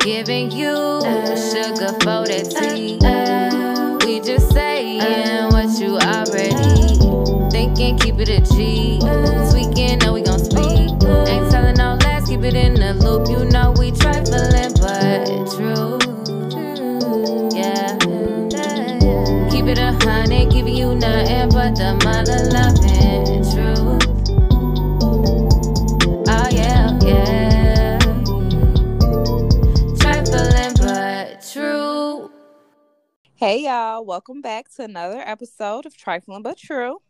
Giving you sugar for that tea. Hey y'all, welcome back to another episode of Trifling But True.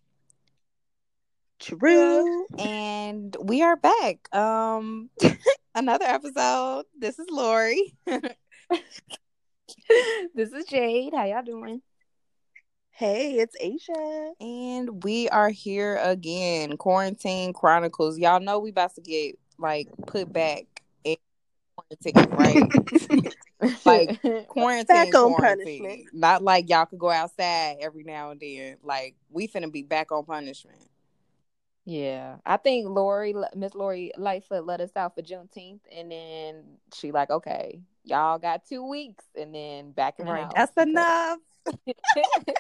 True. And we are back. Um another episode. This is Lori. this is Jade. How y'all doing? Hey, it's Asia. And we are here again. Quarantine Chronicles. Y'all know we about to get like put back in quarantine, right? like quarantine, Back on quarantine. punishment. Not like y'all could go outside every now and then. Like we finna be back on punishment. yeah, I think Lori, Miss Lori Lightfoot, let us out for Juneteenth, and then she like, okay, y'all got two weeks, and then back in the Right. That's enough.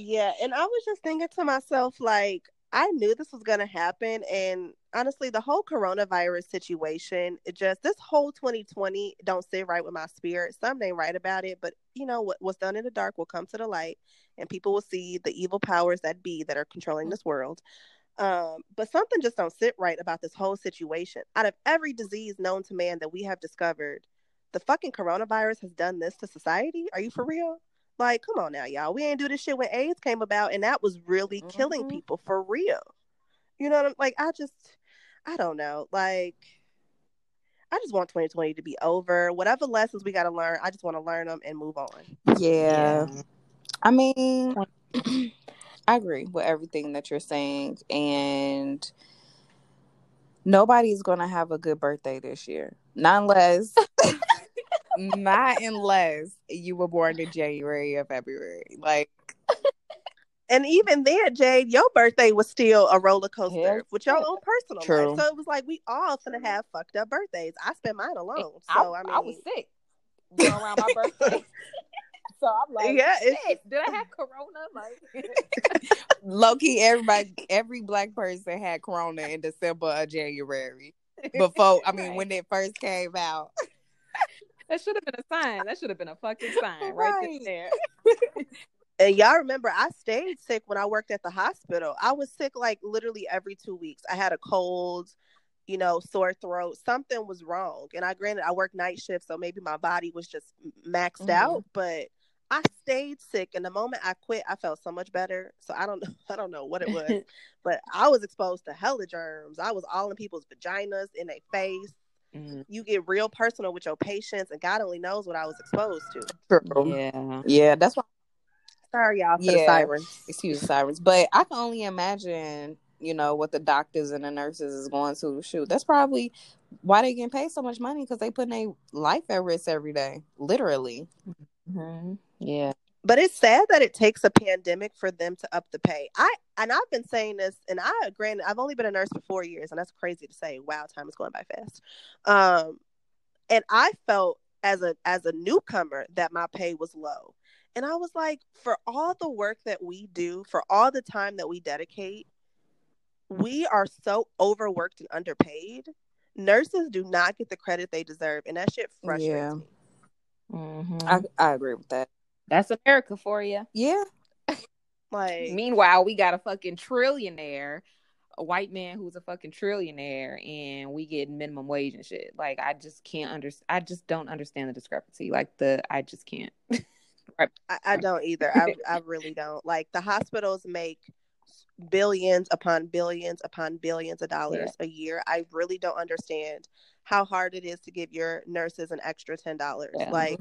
Yeah, and I was just thinking to myself, like, I knew this was going to happen. And honestly, the whole coronavirus situation, it just, this whole 2020 don't sit right with my spirit. Some ain't right about it, but you know, what what's done in the dark will come to the light, and people will see the evil powers that be that are controlling this world. Um, but something just don't sit right about this whole situation. Out of every disease known to man that we have discovered, the fucking coronavirus has done this to society. Are you for real? Like, come on now, y'all. We ain't do this shit when AIDS came about, and that was really killing Mhm. people for real. You know what I'm like? I just, I don't know. Like, I just want 2020 to be over. Whatever lessons we got to learn, I just want to learn them and move on. Yeah. I mean, I agree with everything that you're saying, and nobody's gonna have a good birthday this year, not unless, not unless you were born in January or February. Like, And even then, Jade, your birthday was still a roller coaster with your own personal True. life. So it was like we all gonna have fucked up birthdays. I spent mine alone. So I mean, I was sick around my birthday. So I'm like, Yeah, shit, did I have corona? Like, low key, everybody, every black person had Corona in December or January. Before, I mean, Right. when it first came out. That should have been a sign. That should have been a fucking sign right, Right. there. And y'all remember, I stayed sick when I worked at the hospital. I was sick like literally every two weeks. I had a cold, you know, sore throat. Something was wrong. And I granted, I worked night shift, so maybe my body was just maxed Mhm. out. But I stayed sick, and the moment I quit, I felt so much better. So I don't know, I don't know what it was, but I was exposed to hella germs. I was all in people's vaginas, in their face. Mm, You get real personal with your patients, and God only knows what I was exposed to. True. yeah. Yeah, that's why. Sorry, y'all, for the Yeah. sirens. excuse the sirens, but I can only imagine, you know, what the doctors and the nurses is going to shoot. That's probably why they getting paid so much money because they putting their life at risk every day, literally. hmm Yeah. But it's sad that it takes a pandemic for them to up the pay. I and I've been saying this, and I granted I've only been a nurse for four years, and that's crazy to say. Wow, time is going by fast. Um, and I felt as a as a newcomer that my pay was low, and I was like, for all the work that we do, for all the time that we dedicate, we are so overworked and underpaid. Nurses do not get the credit they deserve, and that shit frustrates Yeah. me. Mhm. I I agree with that. That's America for you. Yeah, Like, Meanwhile, we got a fucking trillionaire, a white man who's a fucking trillionaire, and we get minimum wage and shit. Like, I just can't under. I just don't understand the discrepancy. Like the, I just can't. I, I don't either. I, I really don't. Like the hospitals make billions upon billions upon billions of dollars a year. I really don't understand how hard it is to give your nurses an extra ten dollars. Yeah. Like,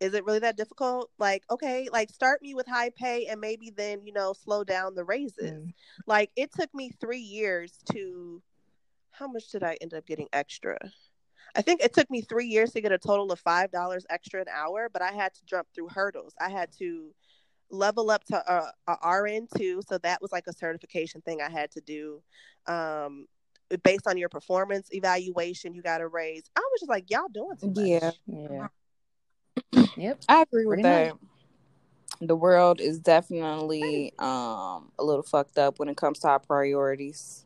is it really that difficult? Like, okay, like start me with high pay and maybe then you know slow down the raises. Mm. Like it took me three years to. How much did I end up getting extra? I think it took me three years to get a total of five dollars extra an hour, but I had to jump through hurdles. I had to level up to a, a RN two, so that was like a certification thing I had to do. Um, based on your performance evaluation, you got a raise. I was just like, y'all doing too much. Yeah. Yeah. Yep. I agree with Pretty that. much. The world is definitely um a little fucked up when it comes to our priorities.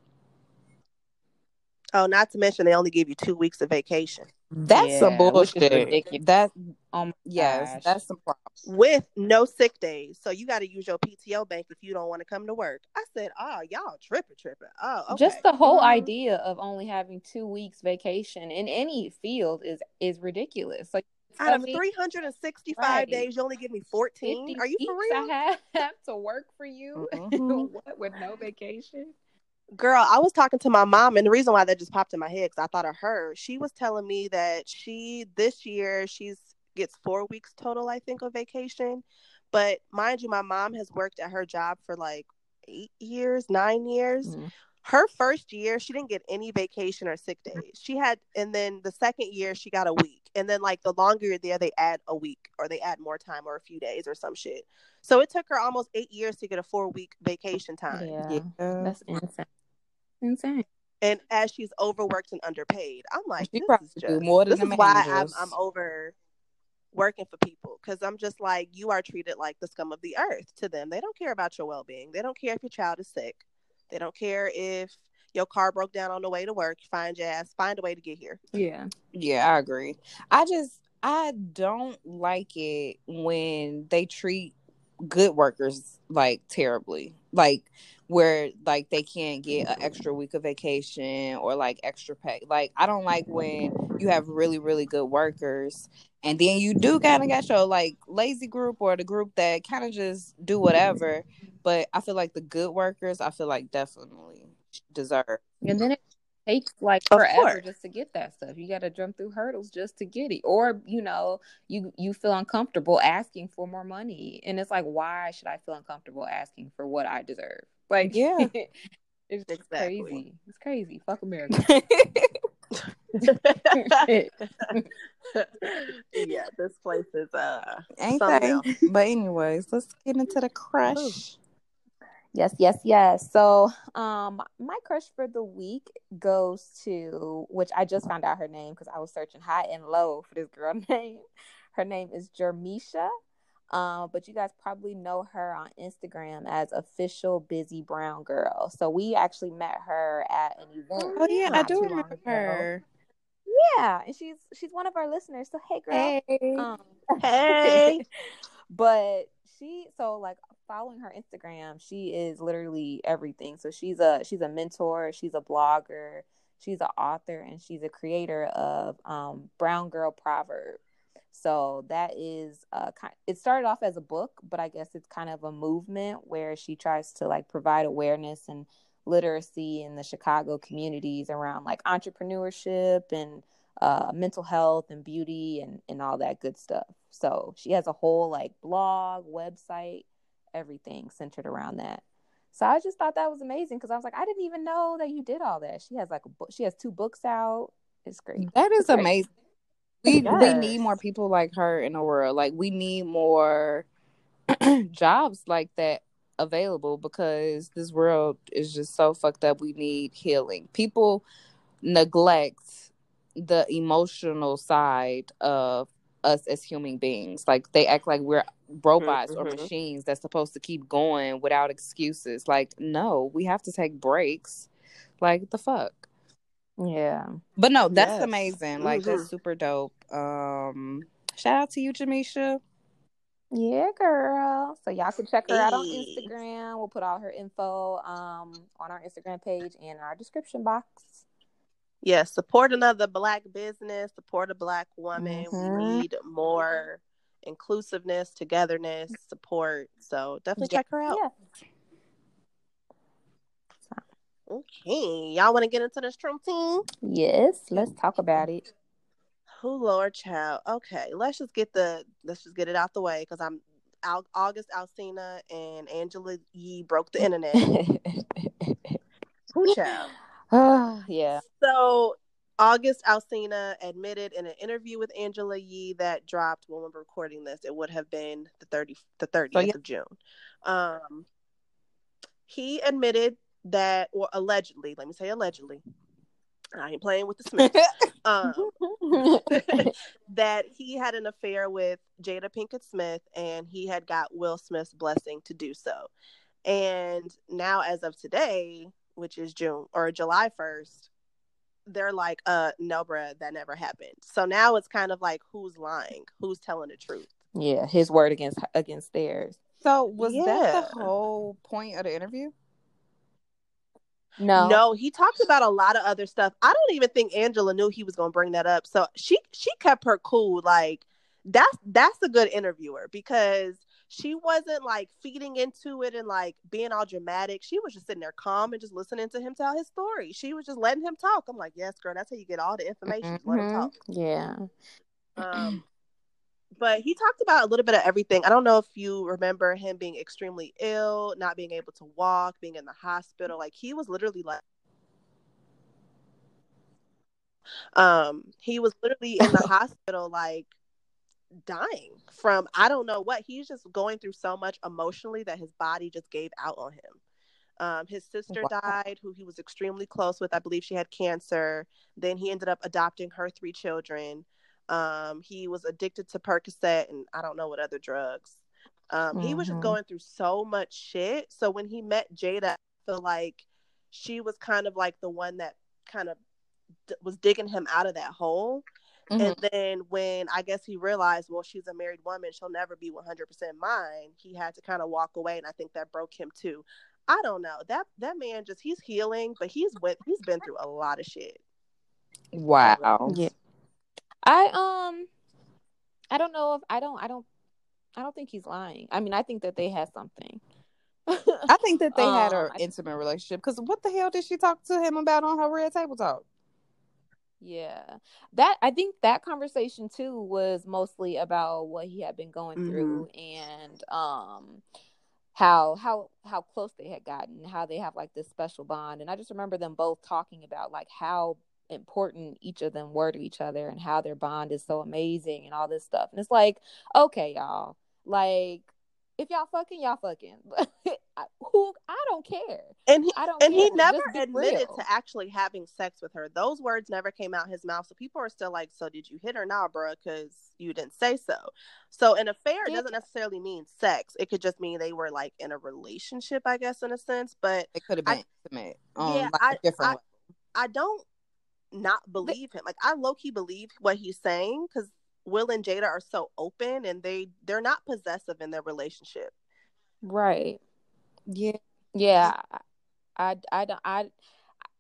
Oh, not to mention they only give you two weeks of vacation That's some Yeah, which is bullshit. ridiculous. That my yes, gosh. that's some problem. with no sick days. So you got to use your PTO bank if you don't want to come to work. I said, oh, y'all tripping, tripping. Oh, okay. Just the whole Mhm. idea of only having two weeks vacation in any field is is ridiculous. Like out of 365 Right. days, you only give me 14. Are you for real? I have, to work for you Mhm. what, with no vacation. Girl, I was talking to my mom, and the reason why that just popped in my head because I thought of her. She was telling me that she this year she's gets four weeks total, I think, of vacation. But mind you, my mom has worked at her job for like eight years, nine years. Mhm. Her first year, she didn't get any vacation or sick days. She had, and then the second year, she got a week. And then, like, the longer you're there, they add a week or they add more time or a few days or some shit. So it took her almost eight years to get a four week vacation time. Yeah, Yeah. that's insane. Insane. and as she's overworked and underpaid, I'm like, She this probably is just more than this them is why I'm. I'm over working for people because I'm just like you are treated like the scum of the earth to them. They don't care about your well being. They don't care if your child is sick. They don't care if your car broke down on the way to work. Find your ass. Find a way to get here. Yeah. Yeah, I agree. I just I don't like it when they treat good workers like terribly. Like where like they can't get an extra week of vacation or like extra pay. Like I don't like when you have really really good workers and then you do kind of got your like lazy group or the group that kind of just do whatever. But I feel like the good workers, I feel like definitely deserve. And then it takes like forever just to get that stuff. You got to jump through hurdles just to get it, or you know, you you feel uncomfortable asking for more money, and it's like, why should I feel uncomfortable asking for what I deserve? Like, Yeah. it's Exactly. crazy. It's crazy. Fuck America. yeah, this place is uh Ain't something they? But anyways, let's get into the crush. Yes, yes, yes. So, um, my crush for the week goes to which I just found out her name because I was searching high and low for this girl name. Her name is Jermisha. Um, but you guys probably know her on Instagram as official busy brown girl. So we actually met her at an event. Oh yeah, I do remember her. Yeah, and she's she's one of our listeners. So hey girl. Hey. Um, Hey. but she so like following her Instagram, she is literally everything. So she's a she's a mentor, she's a blogger, she's an author, and she's a creator of um, Brown Girl Proverb. So that is uh. It started off as a book, but I guess it's kind of a movement where she tries to like provide awareness and literacy in the Chicago communities around like entrepreneurship and uh, mental health and beauty and, and all that good stuff. So she has a whole like blog, website, everything centered around that. So I just thought that was amazing because I was like, I didn't even know that you did all that. She has like a book. She has two books out. It's great. That is great. amazing. We we need more people like her in the world. Like we need more jobs like that available because this world is just so fucked up. We need healing. People neglect the emotional side of us as human beings. Like they act like we're robots or Mhm. machines that's supposed to keep going without excuses. Like no, we have to take breaks. Like the fuck. Yeah. But no, that's Yes. amazing. Like Mhm. that's super dope. Um shout out to you, Jamisha. Yeah, girl. So y'all can check her out on Instagram. We'll put all her info um on our Instagram page and in our description box. Yes, support another black business, support a black woman. Mhm. We need more inclusiveness, togetherness, support. So definitely Yeah. check her out. Yeah. Okay. Y'all want to get into this Trump team? Yes, let's talk about it. Oh Lord, child. Okay, let's just get the let's just get it out the way because I'm Al- August Alsina and Angela Yee broke the internet. Who child? Ah, yeah. So August Alsina admitted in an interview with Angela Yee that dropped when we we're recording this. It would have been the thirty the thirtieth yeah. of June. Um, he admitted that, or allegedly, let me say allegedly, I ain't playing with the Smith. um, that he had an affair with Jada Pinkett Smith and he had got Will Smith's blessing to do so. And now, as of today, which is June or July 1st, they're like, uh, no, bruh, that never happened. So now it's kind of like who's lying, who's telling the truth. yeah, his word against against theirs. So was that the whole point of the interview? No, No, he talked about a lot of other stuff. I don't even think Angela knew he was gonna bring that up. So she she kept her cool. Like that's that's a good interviewer because she wasn't like feeding into it and like being all dramatic. She was just sitting there calm and just listening to him tell his story. She was just letting him talk. I'm like, yes, girl, that's how you get all the information. Just Let him Mhm. talk. Yeah. Um, but he talked about a little bit of everything. I don't know if you remember him being extremely ill, not being able to walk, being in the hospital. Like he was literally like, um, he was literally in the hospital, like dying from I don't know what. He's just going through so much emotionally that his body just gave out on him. Um, his sister Wow. died, who he was extremely close with. I believe she had cancer. Then he ended up adopting her three children. Um, he was addicted to Percocet and I don't know what other drugs. Um, He was just Mhm. going through so much shit. So when he met Jada, I feel like she was kind of like the one that kind of d- was digging him out of that hole. Mhm. And then when I guess he realized, well, she's a married woman, she'll never be 100% mine. He had to kind of walk away, and I think that broke him too. I don't know that that man just he's healing, but he's went he's been through a lot of shit. Wow. Yeah. I um I don't know if I don't I don't I don't think he's lying. I mean, I think that they had something. I think that they had Um, an intimate relationship because what the hell did she talk to him about on her red table talk? Yeah. That I think that conversation too was mostly about what he had been going through and um how how how close they had gotten, how they have like this special bond. And I just remember them both talking about like how important each of them were to each other and how their bond is so amazing and all this stuff. And it's like, okay, y'all. Like if y'all fucking, y'all fucking. I- Who I don't care. And he I don't and he never admitted real. to actually having sex with her. Those words never came out his mouth. So people are still like, "So did you hit her now, bruh? Because you didn't say so." So an affair Yeah. doesn't necessarily mean sex. It could just mean they were like in a relationship, I guess, in a sense. But It could have I- been intimate on Yeah, like I- a different I- I don't not believe him. Like I low key believe what he's saying because Will and Jada are so open and they they're not possessive in their relationship. Right. Yeah. Yeah. I, I, I don't, I,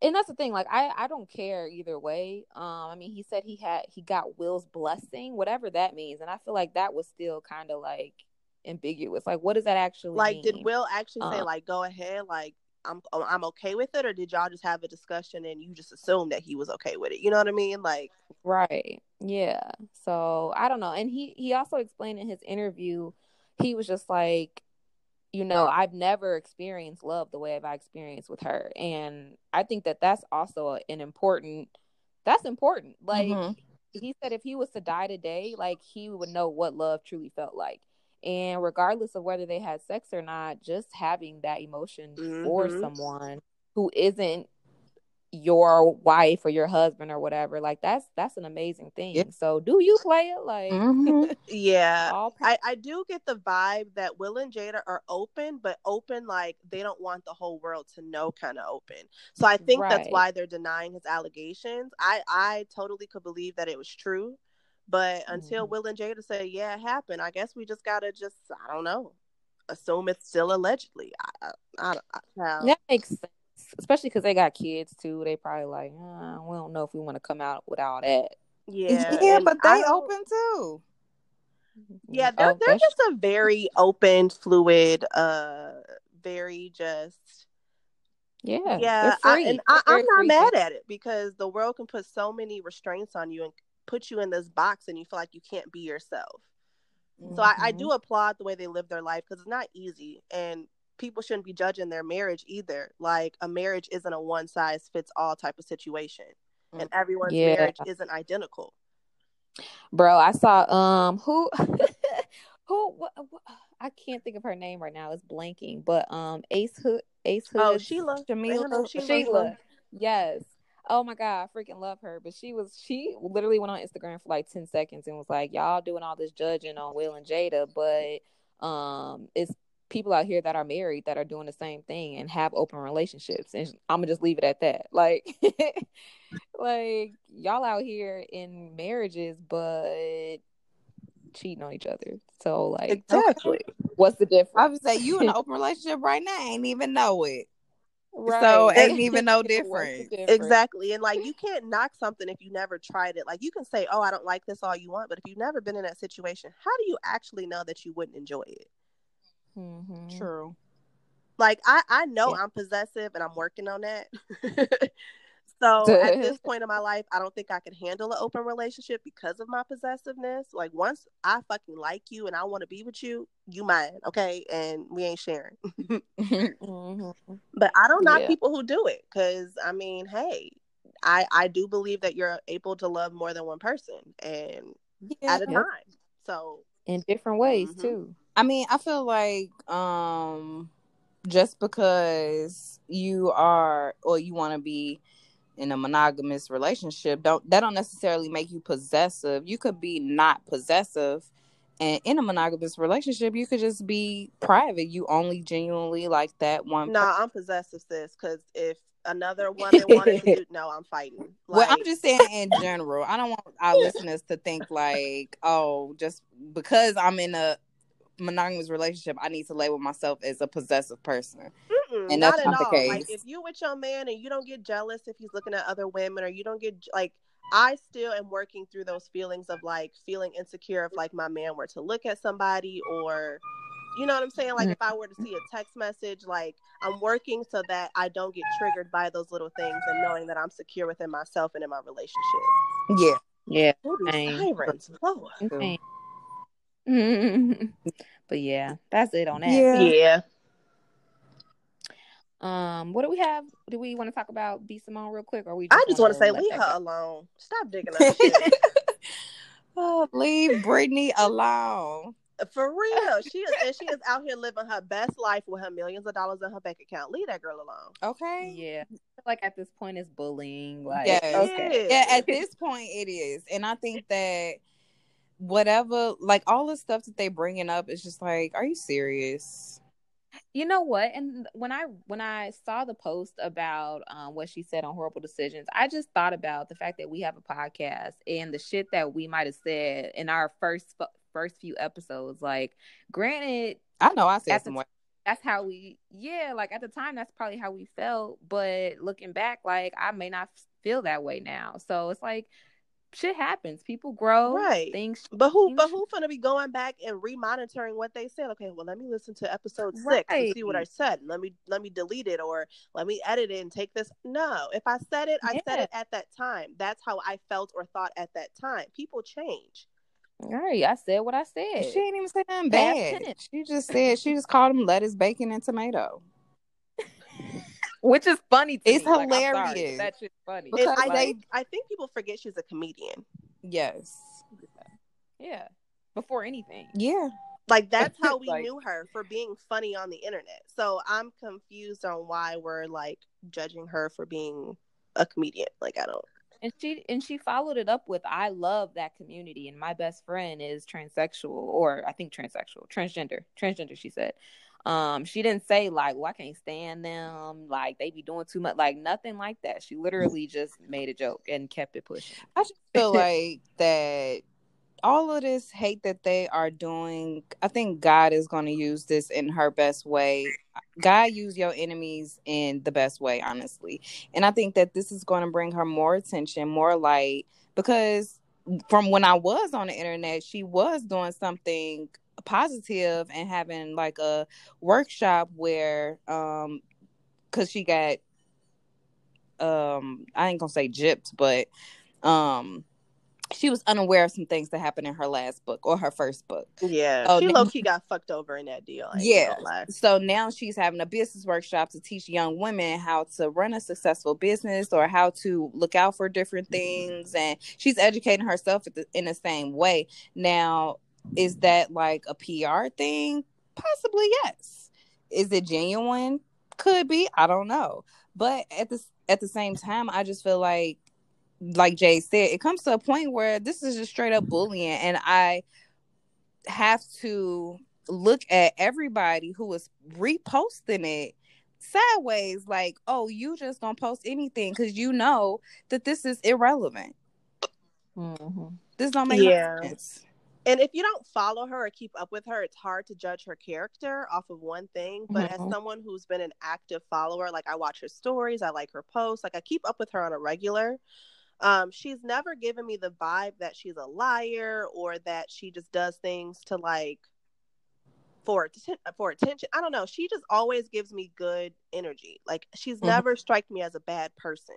and that's the thing. Like, I, I don't care either way. Um, I mean, he said he had, he got Will's blessing, whatever that means. And I feel like that was still kind of like ambiguous. Like, what does that actually Like, mean? did Will actually say Uh. like go ahead, like I'm I'm okay with it, or did y'all just have a discussion and you just assumed that he was okay with it? You know what I mean? Like, Right. Yeah. So I don't know. And he he also explained in his interview, he was just like, you know, I've never experienced love the way I've experienced with her, and I think that that's also an important. That's important. Like Mhm. he said, if he was to die today, like he would know what love truly felt like. And regardless of whether they had sex or not, just having that emotion for Mhm. someone who isn't your wife or your husband or whatever, like that's that's an amazing thing. Yeah. So do you play it like Mhm. yeah. I, I do get the vibe that Will and Jada are open, but open like they don't want the whole world to know kind of open. So I think that's why they're denying his allegations. I, I totally could believe that it was true. But until Mhm. Will and Jada say, yeah, it happened, I guess we just gotta just I don't know. Assume it's still allegedly. I, I, I, I, child. that makes sense. Especially because they got kids too. They probably like, uh, we don't know if we want to come out with all that. Yeah, Yeah, and but they open too. Yeah, they're Oh, they're that's- just a very open, fluid, uh, very just yeah, yeah. they're I, free. and I, They're I'm not free mad at it because the world can put so many restraints on you and put you in this box, and you feel like you can't be yourself. So I, I Mhm. do applaud the way they live their life because it's not easy, and people shouldn't be judging their marriage either. Like a marriage isn't a one size fits all type of situation, and everyone's Yeah. marriage isn't identical. bro i saw um who who what, what, i can't think of her name right now it's blanking but um ace hood ace hood Oh, Shelah. Shamila, name Shelah? Shelah yes Oh my god, I freaking love her. But she was she literally went on Instagram for like 10 seconds and was like, Y'all doing all this judging on Will and Jada, but um it's people out here that are married that are doing the same thing and have open relationships. And I'm gonna just leave it at that. Like like y'all out here in marriages but cheating on each other. So like Exactly. what's the difference? I would say you in an open relationship right now, ain't even know it. Right. So ain't even no What's difference. difference? Exactly. And like you can't knock something if you never tried it. Like you can say, Oh, I don't like this all you want, but if you've never been in that situation, how do you actually know that you wouldn't enjoy it? Mhm. True. Like I, I know Yeah. I'm possessive and I'm working on that. so at this point in my life, I don't think I can handle an open relationship because of my possessiveness. Like once I fucking like you and I want to be with you, you mine, okay? And we ain't sharing. Mhm. But I don't knock Yeah. people who do it because I mean, hey, I I do believe that you're able to love more than one person and yeah. at a time. So In different ways Mhm. too. I mean, I feel like um just because you are or you want to be in a monogamous relationship don't that don't necessarily make you possessive. You could be not possessive and in a monogamous relationship you could just be private. You only genuinely like that one no, I'm possessive, sis. Because if another woman wanted to do, no, I'm fighting. Well, I'm just saying in general. I don't want our listeners to think like, oh, just because I'm in a monogamous relationship, I need to label myself as a possessive person. Mm-mm, And not that's at not the all. case. Like if you with your man and you don't get jealous if he's looking at other women or you don't get like I still am working through those feelings of like feeling insecure if like my man were to look at somebody or you know what I'm saying? Like if I were to see a text message, like I'm working so that I don't get triggered by those little things and knowing that I'm secure within myself and in my relationship. Yeah. Yeah. Ooh, these Same. sirens. Lord. Mm-hmm. Okay. but yeah, that's it on that. Yeah. Yeah. Um, what do we have? Do we want to talk about B Simone real quick, or we? I just want to say, let leave her go? alone. Stop digging up shit. Oh, leave Brittany alone. For real, she is, and she is out here living her best life with her millions of dollars in her bank account. Leave that girl alone. Okay. Yeah, like at this point it's bullying. Like, Yes. okay, Yeah, at this point it is. And I think that whatever like all the stuff that they bringing up is just like, are you serious? you know what? And when I when I saw the post about um, what she said on horrible decisions, I just thought about the fact that we have a podcast and the shit that we might have said in our first first few episodes. Like, granted, I know I said some that's how we yeah like at the time that's probably how we felt but looking back like i may not feel that way now so it's like shit happens people grow Right. things But who? change. But who finna be going back and remonitoring what they said? Okay, well, let me listen to episode six and see what I said. Let me let me delete it or let me edit it and take this. No, if I said it, I said it at that time. That's how I felt or thought at that time. People change. all right i said what i said She ain't even say nothing bad. She just said she just called them lettuce, bacon, and tomato. which is funny to It's me. Like, I'm sorry, but hilarious. that shit's funny Because I like- think I think people forget she's a comedian. Yes. yeah before anything Yeah. Like that's how we Like- knew her for being funny on the internet. So I'm confused on why we're like judging her for being a comedian. Like I don't. and she and she followed it up with i love that community and my best friend is transsexual or i think transsexual transgender transgender she said um she didn't say like well i can't stand them like they be doing too much like nothing like that she literally just made a joke and kept it pushing I just feel like that all of this hate that they are doing, I think God is going to use this in her best way. God use your enemies in the best way, honestly. And I think that this is going to bring her more attention, more light, because from when I was on the internet, she was doing something positive and having like a workshop where, um, because she got, um, I ain't gonna say gypped, but um she was unaware of some things that happened in her last book or her first book. Yeah, Oh, she no. low key got fucked over in that deal. Yeah. So now she's having a business workshop to teach young women how to run a successful business or how to look out for different things. And she's educating herself at the, in the same way. Now, is that like a PR thing? Possibly, yes. Is it genuine? Could be. I don't know. But at the at the same time, I just feel like, like Jay said, it comes to a point where this is just straight up bullying, and I have to look at everybody who is reposting it sideways, like, oh, you just gonna post anything because you know that this is irrelevant. Mhm. This don't make Yeah. no sense. And if you don't follow her or keep up with her, it's hard to judge her character off of one thing. But Mhm. as someone who's been an active follower, like I watch her stories, I like her posts, like I keep up with her on a regular. Um, she's never given me the vibe that she's a liar or that she just does things to like for for attention. I don't know. She just always gives me good energy. Like she's Mhm. never struck me as a bad person.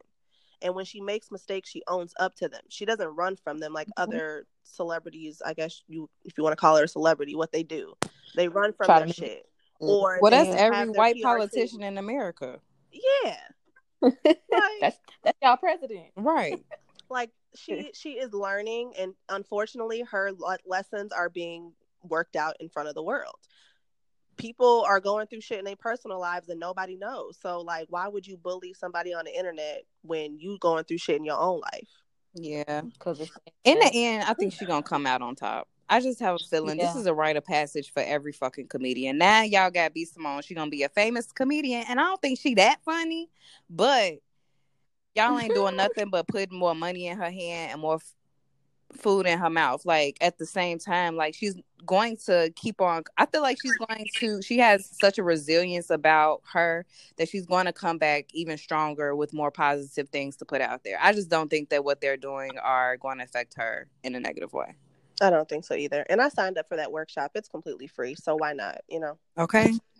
And when she makes mistakes, she owns up to them. She doesn't run from them like Mhm. other celebrities. I guess you, if you want to call her a celebrity, what they do, they run from Try their to- shit. Or Well, that's every white PR politician in America, Yeah, that's that's y'all president. right? like she she is learning, and unfortunately, her lessons are being worked out in front of the world. People are going through shit in their personal lives and nobody knows. So, like, why would you bully somebody on the internet when you going through shit in your own life? Yeah. Because In the end, I think she's gonna come out on top. I just have a feeling this is a rite of passage for every fucking comedian. Now y'all got B Simone. She gonna be a famous comedian, and I don't think she that funny, but y'all ain't doing nothing but putting more money in her hand and more f- food in her mouth. Like at the same time, like she's going to keep on. I feel like she's going to. She has such a resilience about her that she's going to come back even stronger with more positive things to put out there. I just don't think that what they're doing are going to affect her in a negative way. I don't think so either. And I signed up for that workshop. It's completely free. So why not? You know, Okay.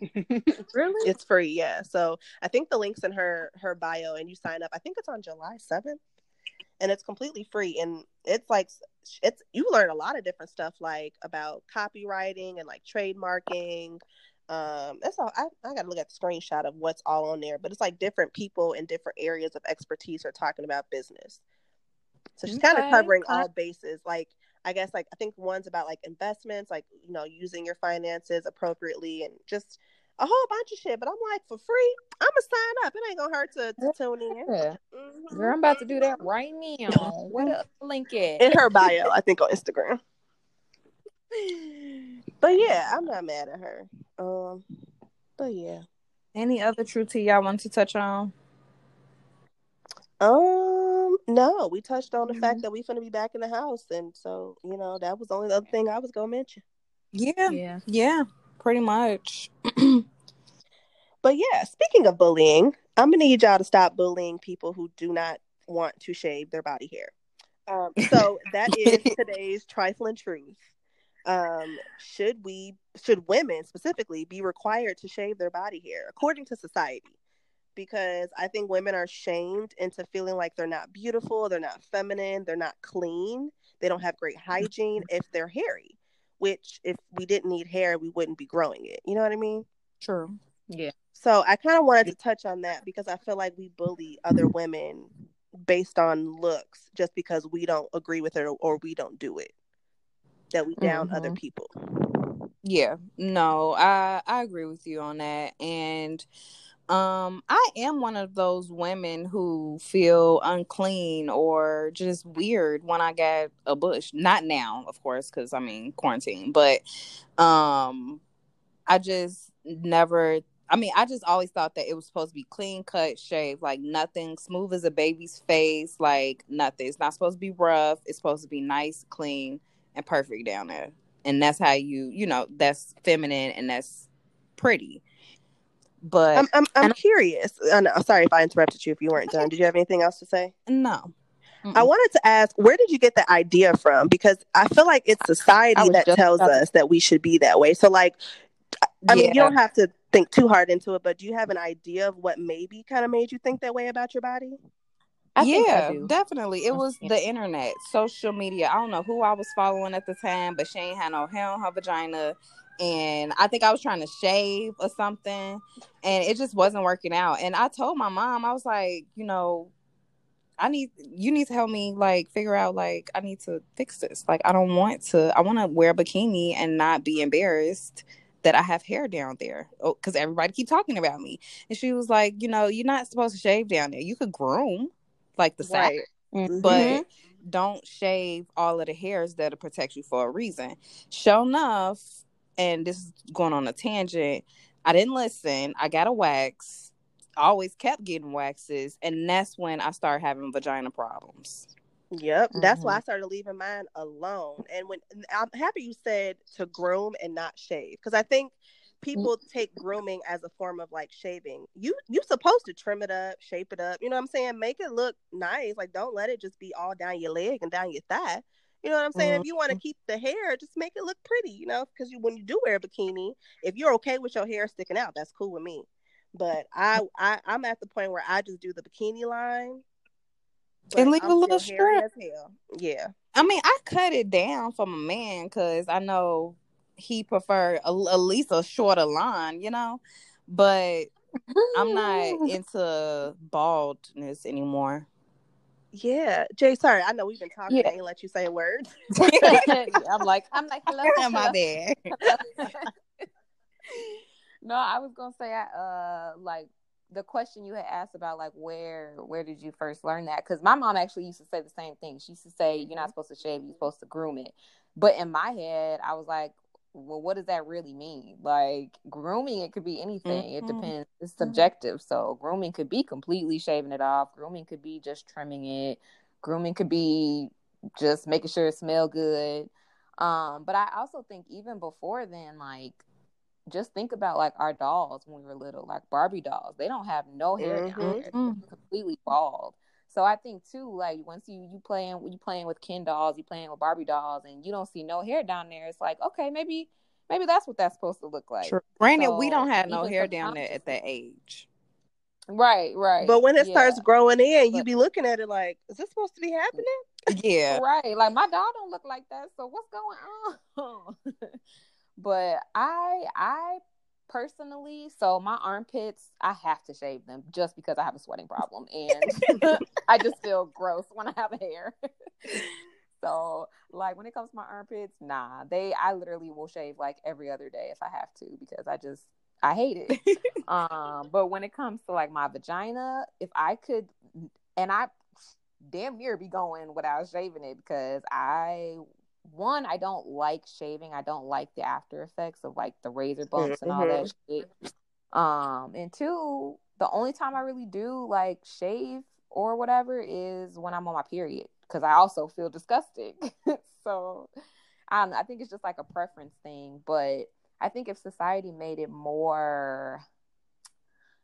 really it's free. Yeah. So I think the link's in her her bio and you sign up. I think it's on July 7th and it's completely free. And it's like, it's, you learn a lot of different stuff like about copywriting and like trademarking. Um, that's all. I, I got to look at the screenshot of what's all on there, but it's like different people in different areas of expertise are talking about business. So she's kind of covering all bases. Like, I guess like I think one's about like investments, like you know, using your finances appropriately and just a whole bunch of shit. But I'm like, for free, I'm gonna sign up. It ain't gonna hurt to, to tune in. Yeah. Mhm. Girl, I'm about to do that right now. Where the link at? In her bio, I think on Instagram. But yeah, I'm not mad at her. Um, but yeah. Any other true tea y'all want to touch on? Um, no, we touched on the Mhm. fact that we're gonna be back in the house, and so you know that was the only other thing I was gonna mention. Yeah. Yeah. Yeah. Pretty much. But yeah, speaking of bullying, I'm gonna need y'all to stop bullying people who do not want to shave their body hair. Um, so that is today's trifling truth. Um, should we, should women specifically, be required to shave their body hair according to society? Because I think women are shamed into feeling like they're not beautiful, they're not feminine, they're not clean, they don't have great hygiene if they're hairy. Which, if we didn't need hair, we wouldn't be growing it. You know what I mean? True. Yeah. So I kind of wanted to touch on that because I feel like we bully other women based on looks just because we don't agree with it or, or we don't do it. That we down other Mhm. people. Yeah. No, I I agree with you on that. And um I am one of those women who feel unclean or just weird when I get a bush. Not now, of course, cuz I mean quarantine, but um I just never I mean, I just always thought that it was supposed to be clean cut, shaved, like nothing, smooth as a baby's face, like nothing. It's not supposed to be rough. It's supposed to be nice, clean, and perfect down there. And that's how you, you know, that's feminine and that's pretty. But I'm I'm, I'm curious. Uh, no, sorry if I interrupted you if you weren't done. Did you have anything else to say? no. I wanted to ask, where did you get the idea from? Because I feel like it's society that just tells about us that we should be that way. So, like, I mean, you don't have to think too hard into it, but do you have an idea of what maybe kind of made you think that way about your body? I think yeah, I do. definitely. It was the internet, social media. I don't know who I was following at the time, but she ain't had no hair on her vagina. And I think I was trying to shave or something, and it just wasn't working out. And I told my mom, I was like, you know, I need you need to help me like figure out like I need to fix this. Like I don't want to I want to wear a bikini and not be embarrassed that I have hair down there because everybody keep talking about me. And she was like, you know, you're not supposed to shave down there. You could groom like the side, Right. Mhm. but don't shave all of the hairs that'll protect you for a reason. Sure enough, and this is going on a tangent. I didn't listen. I got a wax. Always kept getting waxes, and that's when I started having vagina problems. Yep, that's why Mhm. I started leaving mine alone. And when and I'm happy you said to groom and not shave because I think people take grooming as a form of like shaving. You you supposed to trim it up, shape it up. You know what I'm saying? Make it look nice. Like don't let it just be all down your leg and down your thigh. You know what I'm saying? If you want to mm-hmm. keep the hair, just make it look pretty. You know, because you when you do wear a bikini, if you're okay with your hair sticking out, that's cool with me. But I, I I'm at the point where I just do the bikini line And leave a I'm little strip. Yeah. I mean, I cut it down for my man because I know he preferred a, at least a shorter line, you know. But I'm not into baldness anymore. Yeah. Jay, sorry, I know we've been talking. Yeah. I ain't let you say a word. I'm like, I'm like, hello. My bad. no, I was gonna say, I, uh, like the question you had asked about, like where where did you first learn that? Because my mom actually used to say the same thing. She used to say, "You're not supposed to shave. You're supposed to groom it." But in my head, I was like, "Well, what does that really mean? Like grooming, it could be anything. It Mhm. depends. It's subjective. So grooming could be completely shaving it off. Grooming could be just trimming it. Grooming could be just making sure it smell good." Um, but I also think even before then, like just think about like our dolls when we were little, like Barbie dolls. They don't have no hair down Mhm. there; Mhm. They're completely bald. So I think too, like once you you playing you playing with Ken dolls, you playing with Barbie dolls, and you don't see no hair down there. It's like okay, maybe maybe that's what that's supposed to look like. True. Granted, we don't have no hair down there at that age. Right, right. But when it yeah. starts growing in, you be looking at it like, is this supposed to be happening? Yeah. Right. Like my doll don't look like that. So what's going on? but I I personally, so my armpits, I have to shave them just because I have a sweating problem and I just feel gross when I have hair. so like when it comes to my armpits, nah. They I literally will shave like every other day if I have to because I just I hate it. um, but when it comes to like my vagina, if I could and I damn near be going without shaving it because I one I don't like shaving. I don't like the after effects of like the razor bumps and all that shit. Um, and two, the only time I really do like shave or whatever is when I'm on my period because I also feel disgusted. so I don't know. I think it's just like a preference thing, but I think if society made it more,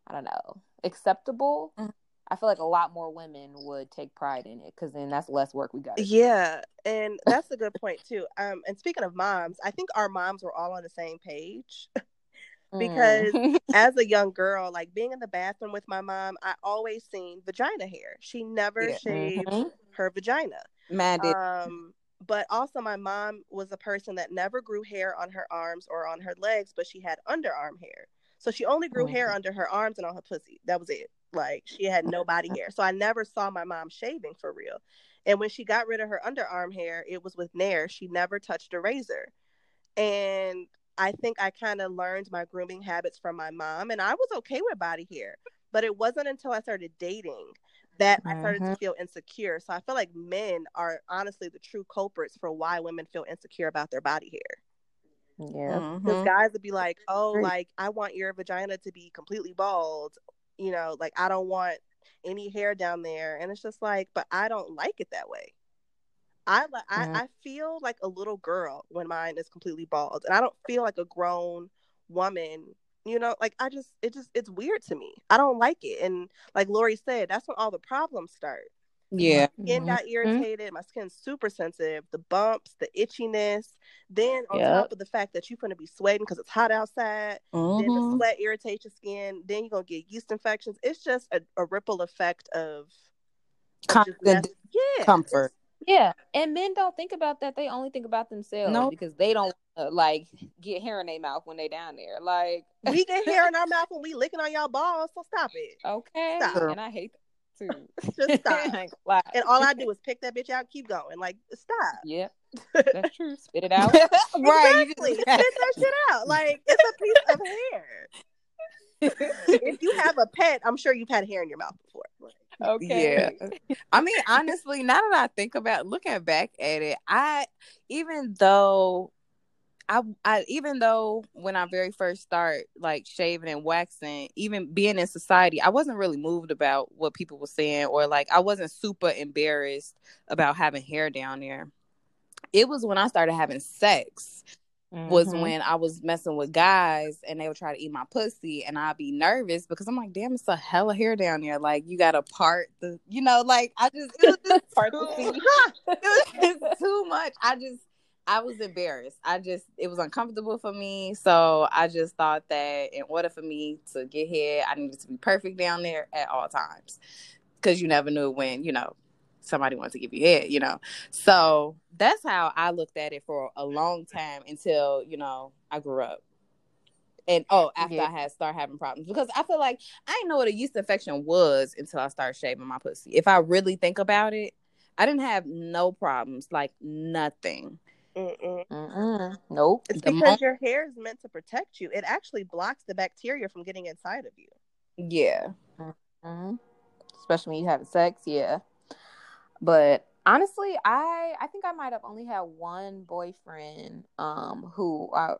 I don't know, acceptable, Mhm. I feel like a lot more women would take pride in it because then that's less work we got. Yeah, and that's a good point too. Um, and speaking of moms, I think our moms were all on the same page. because Mm. As a young girl, like being in the bathroom with my mom, I always seen vagina hair. She never Yeah. shaved Mhm. her vagina. Mad. Um, but also my mom was a person that never grew hair on her arms or on her legs, but she had underarm hair. So she only grew hair Mhm. under her arms and on her pussy. That was it. Like she had no body hair. So I never saw my mom shaving for real. And when she got rid of her underarm hair, it was with Nair. She never touched a razor. And I think I kind of learned my grooming habits from my mom, and I was okay with body hair. But it wasn't until I started dating that I started to Mhm. feel insecure. So I feel like men are honestly the true culprits for why women feel insecure about their body hair. Yeah. Because Mhm. guys would be like, oh, like, I want your vagina to be completely bald. You know, like, I don't want any hair down there. And it's just like, but I don't like it that way. I, li- I, Mhm. I feel like a little girl when mine is completely bald. And I don't feel like a grown woman. You know, like I just, it just, it's weird to me. I don't like it. And like Lori said, that's when all the problems start Yeah. skin Mhm. got irritated. My skin's super sensitive. The bumps, the itchiness. Then on Yep. top of the fact that you're gonna be sweating because it's hot outside. Then the Mhm. sweat irritates your skin. Then you're gonna get yeast infections. It's just a, a ripple effect of, of Com- just yeah, comfort. Yeah, and men don't think about that. They only think about themselves Nope. because they don't uh, like get hair in their mouth when they down there. Like, We get hair in our mouth when we licking on y'all balls. So stop it. okay, Stop. and I hate that too. Just stop. I ain't. And all I do is pick that bitch out, keep going. Like stop. Yep. That's true. Spit it out. right. Exactly. Spit that shit out. Like it's a piece of hair. if you have a pet, I'm sure you've had hair in your mouth before. Okay. Yeah. I mean, honestly, now that I think about looking back at it, I even though I I even though when I very first start like shaving and waxing, even being in society, I wasn't really moved about what people were saying or like I wasn't super embarrassed about having hair down there. It was when I started having sex was Mhm. when I was messing with guys and they would try to eat my pussy and I'd be nervous because I'm like, damn, it's a hell of hair down there. Like you gotta part the you know, like I just it was just Part too, it was just too much. I just I was embarrassed. I just it was uncomfortable for me. So I just thought that in order for me to get here, I needed to be perfect down there at all times. Cause you never knew when, you know, somebody wants to give you head, you know. So that's how I looked at it for a long time until, you know, I grew up. And oh, after Yeah. I had started having problems because I feel like I didn't know what a yeast infection was until I started shaving my pussy. If I really think about it, I didn't have no problems, like nothing. Mm-mm. Mm-mm. Nope. It's The because mo- your hair is meant to protect you. It actually blocks the bacteria from getting inside of you. Yeah. Mhm. Especially when you have sex, yeah. But honestly, I I think I might have only had one boyfriend, um, who I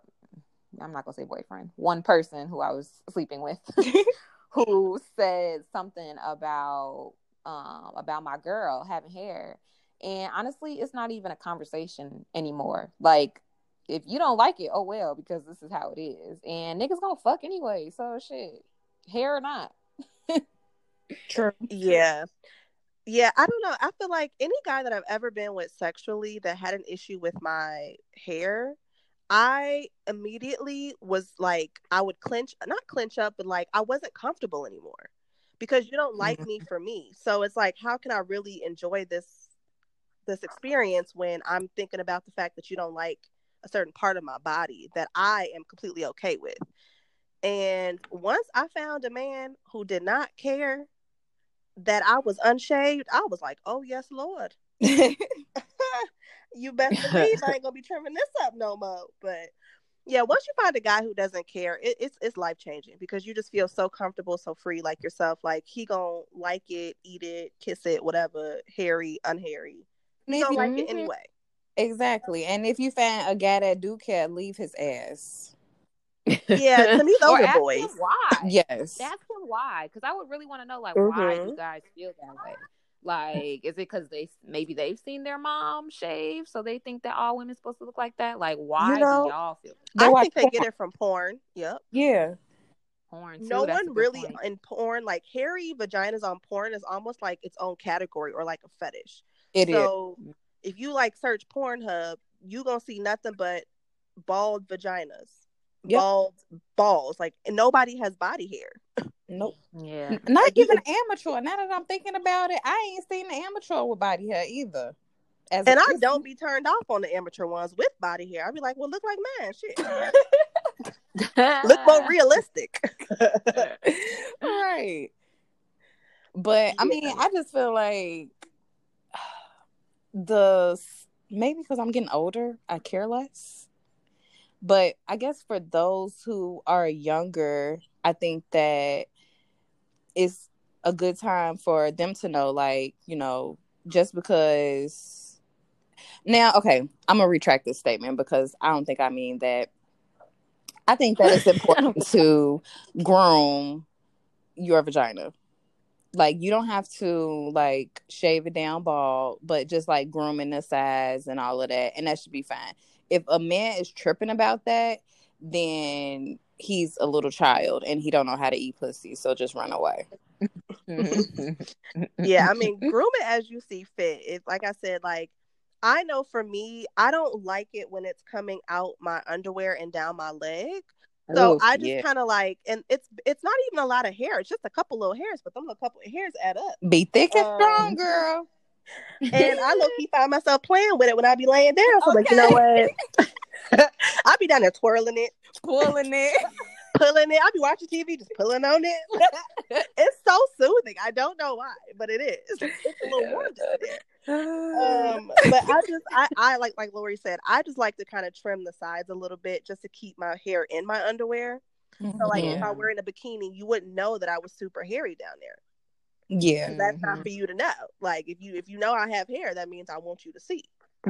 I'm not gonna say boyfriend, one person who I was sleeping with, who said something about um about my girl having hair, and honestly, it's not even a conversation anymore. Like. If you don't like it, oh well, because this is how it is, and niggas gonna fuck anyway. So shit, hair or not. True. Yeah. Yeah, I don't know. I feel like any guy that I've ever been with sexually that had an issue with my hair, I immediately was like, I would clench, not clench up, but like I wasn't comfortable anymore because you don't like mm-hmm. me for me. So it's like, how can I really enjoy this this experience when I'm thinking about the fact that you don't like a certain part of my body that I am completely okay with. And once I found a man who did not care that I was unshaved, I was like, oh, yes, Lord. you best believe I ain't gonna be trimming this up no more. But yeah, once you find a guy who doesn't care, it, it's it's life changing because you just feel so comfortable, so free, like yourself. Like he gonna like it, eat it, kiss it, whatever, hairy, unhairy. And if you- like it Mhm. anyway. exactly. And if you find a guy that do care, leave his ass. Yeah, to me those are boys. why. Yes. Ask him why, because I would really want to know like why do Mhm. guys feel that way. Like, is it because they maybe they've seen their mom shave, so they think that all women supposed to look like that? Like, why know, do y'all feel They I watch think they porn. get it from porn. Yep. Yeah. porn? Too? no That's one really point. in porn like hairy vaginas on porn is almost like its own category or like a fetish. It is. so if you like search Pornhub, you gonna see nothing but bald vaginas, Yep. bald balls. Like and nobody has body hair. Nope. Yeah, Not even amateur. Now that I'm thinking about it, I ain't seen an amateur with body hair either. As And I Christian. don't be turned off on the amateur ones with body hair. I'd be like, well, look like mine. Shit, look more realistic. right. But I mean, I just feel like the maybe because I'm getting older, I care less. But I guess for those who are younger, I think that it's a good time for them to know, like, you know, just because. Now, okay, I'm gonna retract this statement because I don't think I mean that. I think that it's important to groom your vagina. Like you don't have to like shave it down bald, but just like grooming the size and all of that, and that should be fine. If a man is tripping about that, then he's a little child and he don't know how to eat pussy, so just run away. Mm-hmm. yeah, I mean, groom it as you see fit. It's like I said, like I know for me, I don't like it when it's coming out my underwear and down my leg. So Oof, I just yeah. kind of like, and it's it's not even a lot of hair. It's just a couple little hairs, but them little couple of hairs add up. be thick and Um, strong, girl. And I low key find myself playing with it when I be laying down. So like, you know what? I be down there twirling it, Pulling it. pulling it. I be watching TV, just pulling on it. it's so soothing. I don't know why, but it is. It's a little warm just there. Um, but I just I, I like like Lori said, I just like to kind of trim the sides a little bit just to keep my hair in my underwear. So like if I were in a bikini, you wouldn't know that I was super hairy down there. Yeah. That's not Mhm. for you to know. Like if you if you know I have hair, that means I want you to see.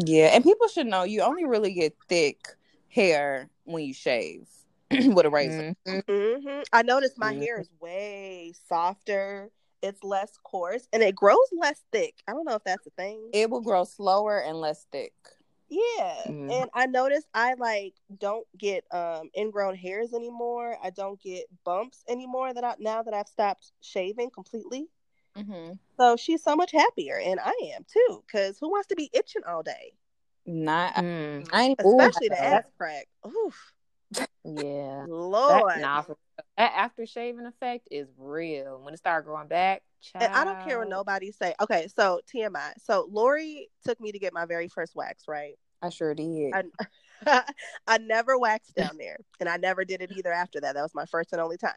yeah, and people should know you only really get thick hair when you shave with a razor. Mhm. hmm I noticed my hair is way softer. It's less coarse and it grows less thick. I don't know if that's a thing. It will grow slower and less thick. Yeah, Mhm. and I noticed I like don't get um ingrown hairs anymore. I don't get bumps anymore that I now that I've stopped shaving completely. Mm-hmm. So she's so much happier, and I am too. Cause who wants to be itching all day, Not, Mm. I ain't especially Ooh, the ass crack? Oof, Yeah. Lord. That, nah, that after shaving effect is real. When it started growing back, And I don't care what nobody say. Okay, so TMI. So Lori took me to get my very first wax, right? I sure did. I I never waxed down there, and I never did it either after that. That was my first and only time.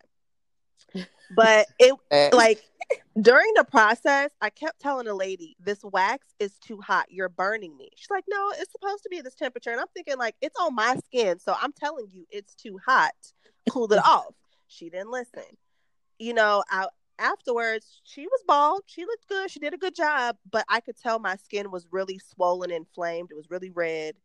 But it like during the process, I kept telling the lady, "This wax is too hot. You're burning me." She's like, "No, it's supposed to be this temperature." And I'm thinking, like, it's on my skin, so I'm telling you, it's too hot. Cool it off. She didn't listen. You know, I afterwards she was bald. She looked good. She did a good job, but I could tell my skin was really swollen, inflamed. It was really red,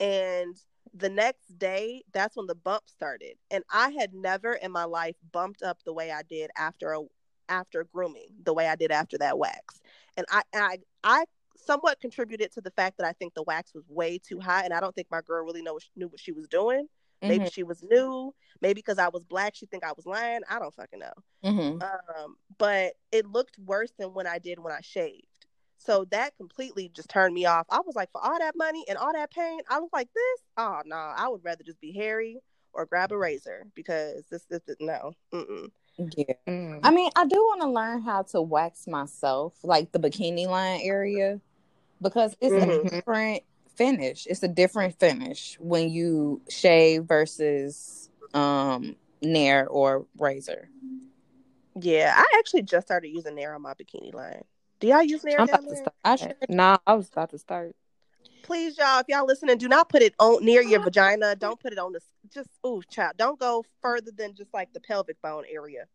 and the next day that's when the bump started. And i had never in my life bumped up the way i did after a after grooming the way i did after that wax. And i i i somewhat contributed to the fact that i think the wax was way too high and i don't think my girl really know, knew what she was doing. Maybe mhm, she was new. Maybe because i was black she think i was lying. I don't fucking know. Mhm. um but it looked worse than when i did when i shaved so that completely just turned me off. I was like, for all that money and all that pain, I was like, this? Oh no, I would rather just be hairy or grab a razor because this, this, this no. Mm-mm. Yeah. Mm. I mean, I do want to learn how to wax myself, like the bikini line area, because it's a Mhm. different finish. It's a different finish when you shave versus um nair or razor. Yeah, I actually just started using Nair on my bikini line. Do y'all use Nair I'm down there? start. I sure Nah, I was about to start. Please, y'all, if y'all listening, do not put it on near your vagina. Don't put it on the just ooh, child. Don't go further than just like the pelvic bone area,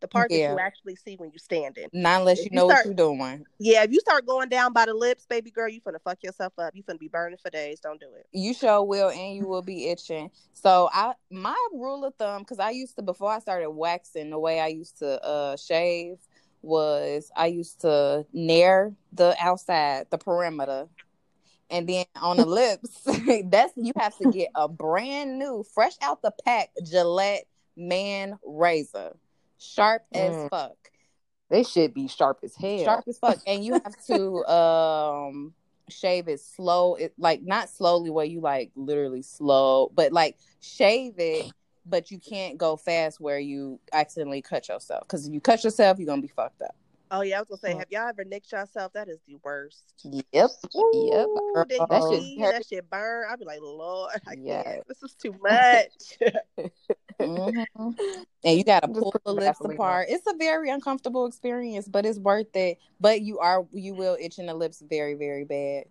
the part that you actually see when you're standing. not unless you you know start- what you're doing. Yeah, if you start going down by the lips, baby girl, you finna fuck yourself up. You finna be burning for days. Don't do it. You sure will, and you will be itching. So I, my rule of thumb, because I used to before I started waxing, the way I used to uh shave was I used to nair the outside, the perimeter, and then on the lips, that's you have to get a brand new, fresh out the pack Gillette man razor, sharp as Mm. fuck. They should be sharp as hell. sharp as fuck and you have to um shave it slow it like not slowly where you like literally slow but like shave it but you can't go fast where you accidentally cut yourself because if you cut yourself you're gonna be fucked up Oh yeah, I was gonna say, have y'all ever nicked yourself? That is the worst. Yep. Yep. Ooh, then you That shit that shit burn. I'd be like, Lord, I Yes. can't. This is too much. Mhm. and you gotta pull the lips Vaseline apart it's a very uncomfortable experience but it's worth it but you are you will itch in the lips very very bad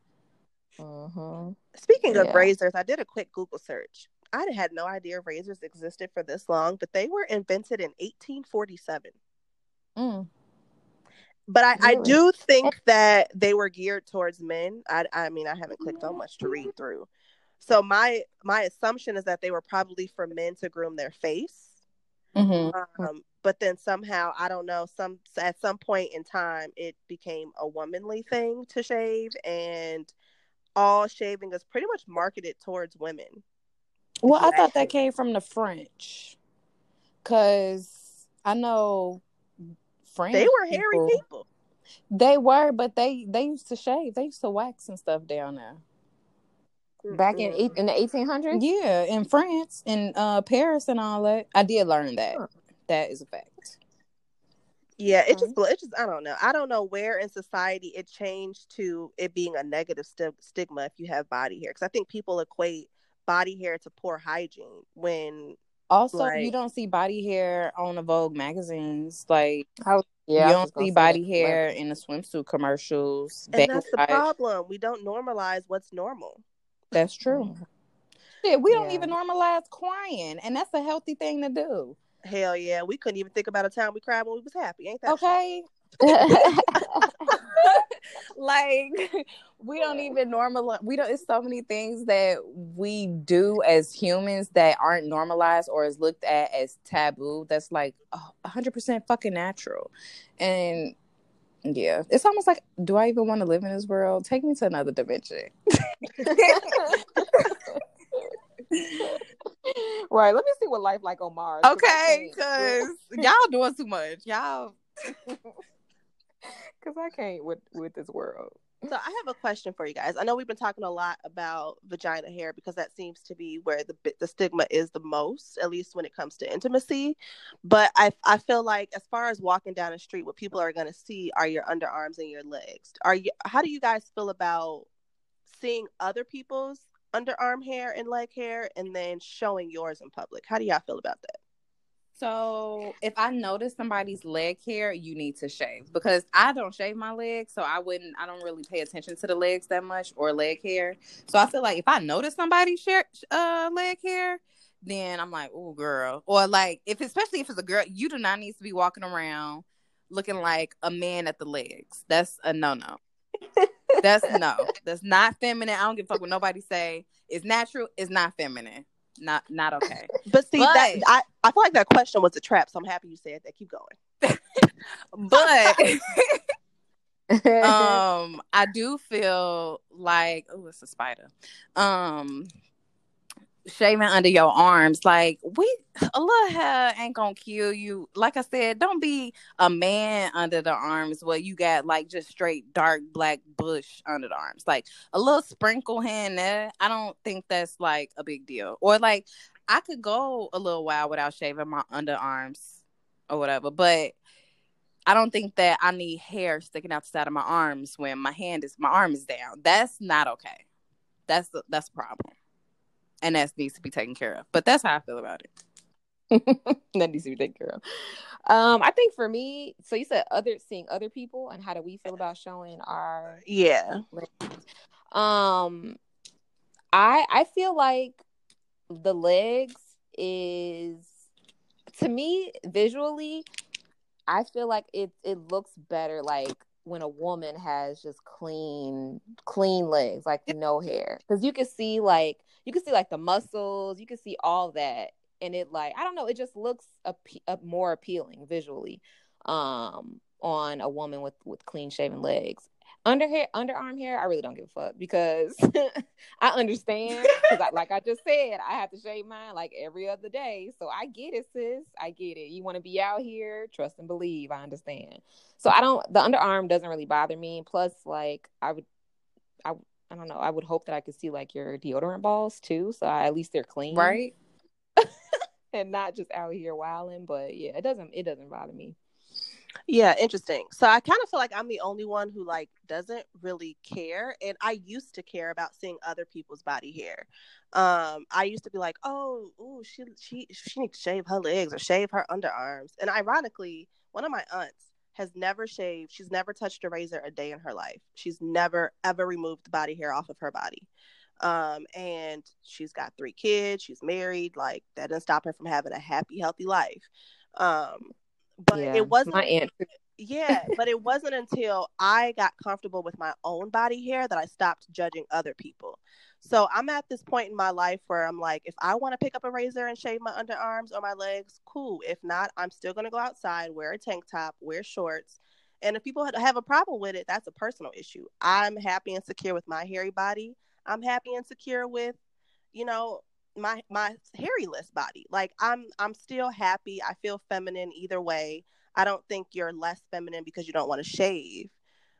Mhm. Speaking of razors, I did a quick Google search. I had no idea razors existed for this long, but they were invented in 1847. Mm. But I, I do think that they were geared towards men. I, I mean, I haven't clicked on much to read through. So my my assumption is that they were probably for men to groom their face. Mhm. Um, but then somehow I don't know some at some point in time it became a womanly thing to shave, and all shaving is pretty much marketed towards women. Well, you I thought that came from the French, cause I know French. They were hairy people- people. They were, but they they used to shave. They used to wax and stuff down there. Back in in the eighteen hundreds. Yeah, in France, in uh Paris, and all that. I did learn that. Huh. That is a fact. Yeah, it Okay. just it just I don't know. I don't know where in society it changed to it being a negative sti- stigma if you have body hair because I think people equate body hair to poor hygiene when Also, Like- you don't see body hair on the Vogue magazines. Like oh, I was, yeah, you don't see body that. hair in the swimsuit commercials. And that's the problem. We don't normalize what's normal. That's true. Mm-hmm. Shit, we don't Yeah. even normalize crying, and that's a healthy thing to do. Hell yeah, we couldn't even think about a time we cried when we was happy. Ain't that Okay, like we don't even normalize. We don't. It's so many things that we do as humans that aren't normalized or is looked at as taboo. That's like a hundred percent fucking natural, and yeah, it's almost like, do I even want to live in this world? Take me to another dimension. right. Let me see what life like on Mars. Okay, because y'all doing too much. Y'all. Cause I can't with with this world. So I have a question for you guys. I know we've been talking a lot about vagina hair because that seems to be where the the stigma is the most, at least when it comes to intimacy. But I I feel like as far as walking down the street, what people are going to see are your underarms and your legs. Are you? How do you guys feel about seeing other people's underarm hair and leg hair and then showing yours in public? How do y'all feel about that? So if I notice somebody's leg hair, you need to shave because I don't shave my legs, so I wouldn't. I don't really pay attention to the legs that much or leg hair. So I feel like if I notice somebody's uh, leg hair, then I'm like, oh, girl. Or like if especially if it's a girl, you do not need to be walking around looking like a man at the legs. That's a no no. That's no. That's not feminine. I don't give a fuck what nobody say. It's natural. It's not feminine. Not not okay. But see that I I feel like that question was a trap, so I'm happy you said that. Keep going. But um i do feel like oh it's a spider um shaving under your arms like we a little hair ain't gonna kill you like i said don't be a man under the arms where you got like just straight dark black bush under the arms like a little sprinkle here and there i don't think that's like a big deal or like i could go a little while without shaving my underarms or whatever but I don't think that I need hair sticking out the side of my arms when my hand is my arm is down. That's not okay. That's the, that's a problem, and that needs to be taken care of. But that's how I feel about it. that needs to be taken care of. Um, I think for me, so you said other seeing other people and how do we feel about showing our Yeah. um I I feel like the legs is to me visually I feel like it it looks better like when a woman has just clean clean legs like no hair. Cuz you can see like you can see like the muscles you can see all that and it like I don't know it just looks a, a more appealing visually um on a woman with with clean shaven legs under hair underarm hair i really don't give a fuck because i understand because I, like i just said i have to shave mine like every other day. So i get it sis. I get it. You want to be out here trust and believe i understand. So i don't the underarm doesn't really bother me. Plus like i would i i don't know. I would hope that i could see like your deodorant balls too so I, at least they're clean. Right? and not just out here wilding but yeah it doesn't it doesn't bother me Yeah, interesting. So I kind of feel like I'm the only one who like doesn't really care, and I used to care about seeing other people's body hair. Um, I used to be like, oh, ooh, she she she needs to shave her legs or shave her underarms. And ironically, one of my aunts has never shaved. She's never touched a razor a day in her life. She's never ever removed the body hair off of her body. Um, and she's got three kids. She's married. Like that didn't stop her from having a happy, healthy life. Um, but Yeah, it wasn't my aunt yeah, but it wasn't until I got comfortable with my own body hair that I stopped judging other people. So I'm at this point in my life where I'm like, if I want to pick up a razor and shave my underarms or my legs, cool. If not, I'm still going to go outside, wear a tank top, wear shorts. And if people have a problem with it, that's a personal issue. I'm happy and secure with my hairy body. I'm happy and secure with, you know, my my hairy-less body. Like I'm I'm still happy. I feel feminine either way. I don't think you're less feminine because you don't want to shave.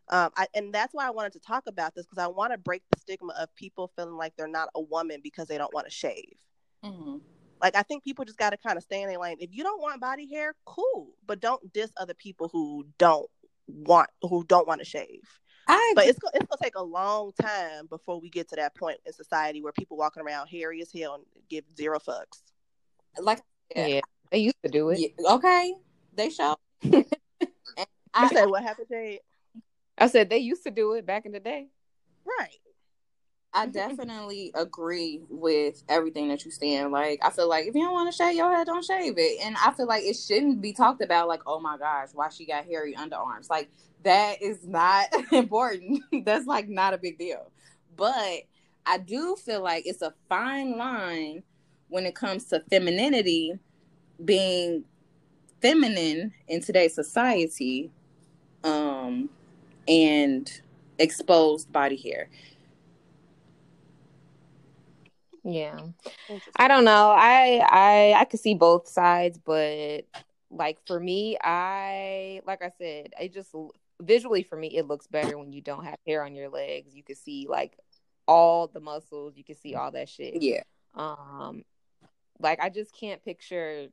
Um, I, and that's why I wanted to talk about this because I want to break the stigma of people feeling like they're not a woman because they don't want to shave. Mm-hmm. Like I think people just got to kind of stay in their lane. If you don't want body hair, cool, but don't diss other people who don't want who don't want to shave. I But it's go- it's gonna take a long time before we get to that point in society where people walking around hairy as hell and give zero fucks. like Yeah. Yeah, they used to do it. Yeah, okay, they show. You I, said what happened, Jade? I said they used to do it back in the day. Right. I definitely agree with everything that you stand. Like, I feel like if you don't want to shave your head, don't shave it. And I feel like it shouldn't be talked about. Like, oh my gosh, why she got hairy underarms? Like, that is not important. That's like not a big deal. But I do feel like it's a fine line when it comes to femininity being feminine in today's society um and exposed body hair Yeah. I don't know. I I I could see both sides, but like for me, I like I said, it just visually for me it looks better when you don't have hair on your legs. You can see like all the muscles, you can see all that shit. yeah Um like I just can't picture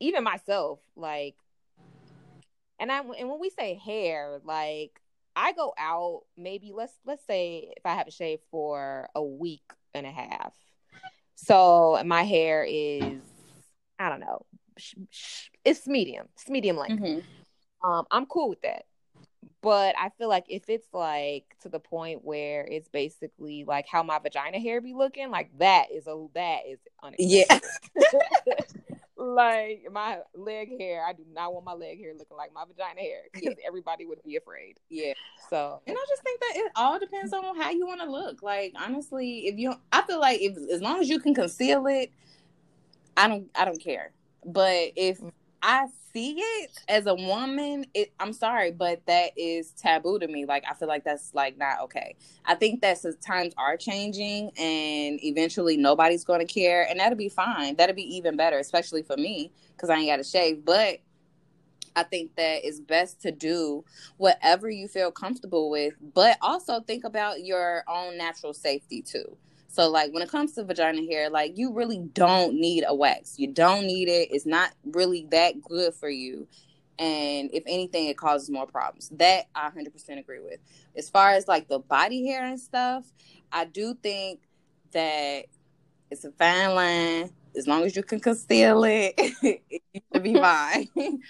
even myself like and I and when we say hair, like I go out maybe let's let's say if I have a shave for a week and a half. So my hair is I don't know. sh- sh- It's medium. It's medium length. Mhm. Um I'm cool with that. But I feel like if it's like to the point where it's basically like how my vagina hair be looking, like that is a that is Yeah. like my leg hair, I do not want my leg hair looking like my vagina hair because everybody would be afraid. yeah. So and i just think that it all depends on how you want to look. Like honestly if you i feel like if as long as you can conceal it i don't i don't care. But if mm. I see it as a woman it i'm sorry but that is taboo to me. Like i feel like that's like not okay. I think that times are changing and eventually nobody's going to care and that'll be fine. That'll be even better especially for me because i ain't got to shave. But I think that it's best to do whatever you feel comfortable with, but also think about your own natural safety too. So, like when it comes to vagina hair, like you really don't need a wax. You don't need it. It's not really that good for you. And if anything, it causes more problems. That I 100% agree with. As far as like the body hair and stuff, I do think that it's a fine line. As long as you can conceal it, it should be fine.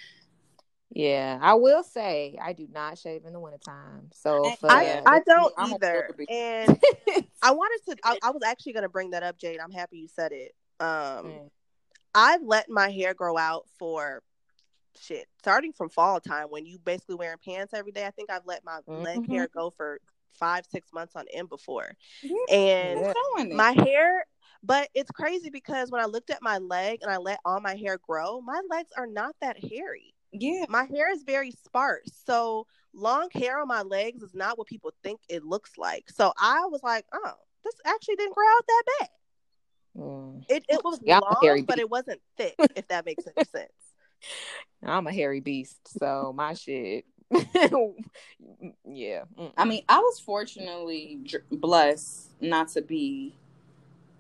yeah, I will say I do not shave in the wintertime. So And for I, Yeah, I don't I'm either. And I wanted to I, I was actually gonna bring that up, Jade. I'm happy you said it. Um Mm. I've let my hair grow out for shit. Starting from fall time when you basically wearing pants every day. I think I've let my leg Mhm. hair go for five, six months on end before. Yeah, And Yeah. my hair but it's crazy because when I looked at my leg and I let all my hair grow, my legs are not that hairy. Yeah, My hair is very sparse. So long hair on my legs is not what people think it looks like. So I was like, oh, this actually didn't grow out that bad. Mm. It it was Yeah, long, hairy but it wasn't thick, if that makes any sense. I'm a hairy beast, so my shit. yeah. I mean, I was fortunately dr- blessed not to be.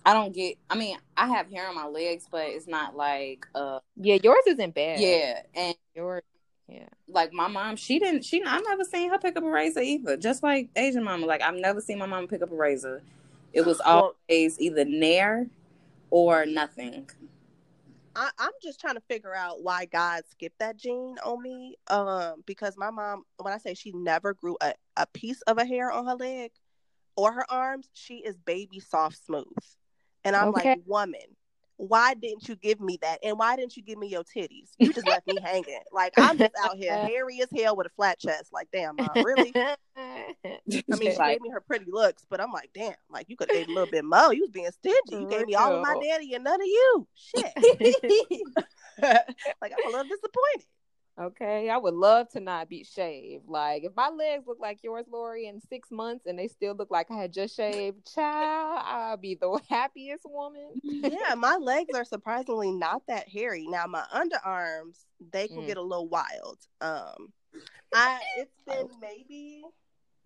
I don't get. I mean, I have hair on my legs, but it's not like, uh, Yeah, yours isn't bad. yeah. And Yours, yeah. like my mom, she didn't. She, I never seen her pick up a razor either. Just like Asian mama, like I've never seen my mom pick up a razor. It was Well- always either nair or nothing. I, I'm just trying to figure out why God skipped that gene on me. Um, because my mom, when I say she never grew a, a piece of a hair on her leg or her arms, she is baby soft smooth. And I'm Okay. like, woman, why didn't you give me that? And why didn't you give me your titties? You just left me hanging. Like I'm just out here hairy as hell with a flat chest. Like, damn, mom, really? I mean, she Like- gave me her pretty looks, but I'm like, damn, like you could have gave a little bit more. You was being stingy. You gave me all of my daddy and none of you. Shit. like I'm a little disappointed. Okay, I would love to not be shaved. Like if my legs look like yours, Lori, in six months and they still look like I had just shaved, child, I'll be the happiest woman. Yeah, my legs are surprisingly not that hairy. Now my underarms, they can Mm. get a little wild. Um I it's been maybe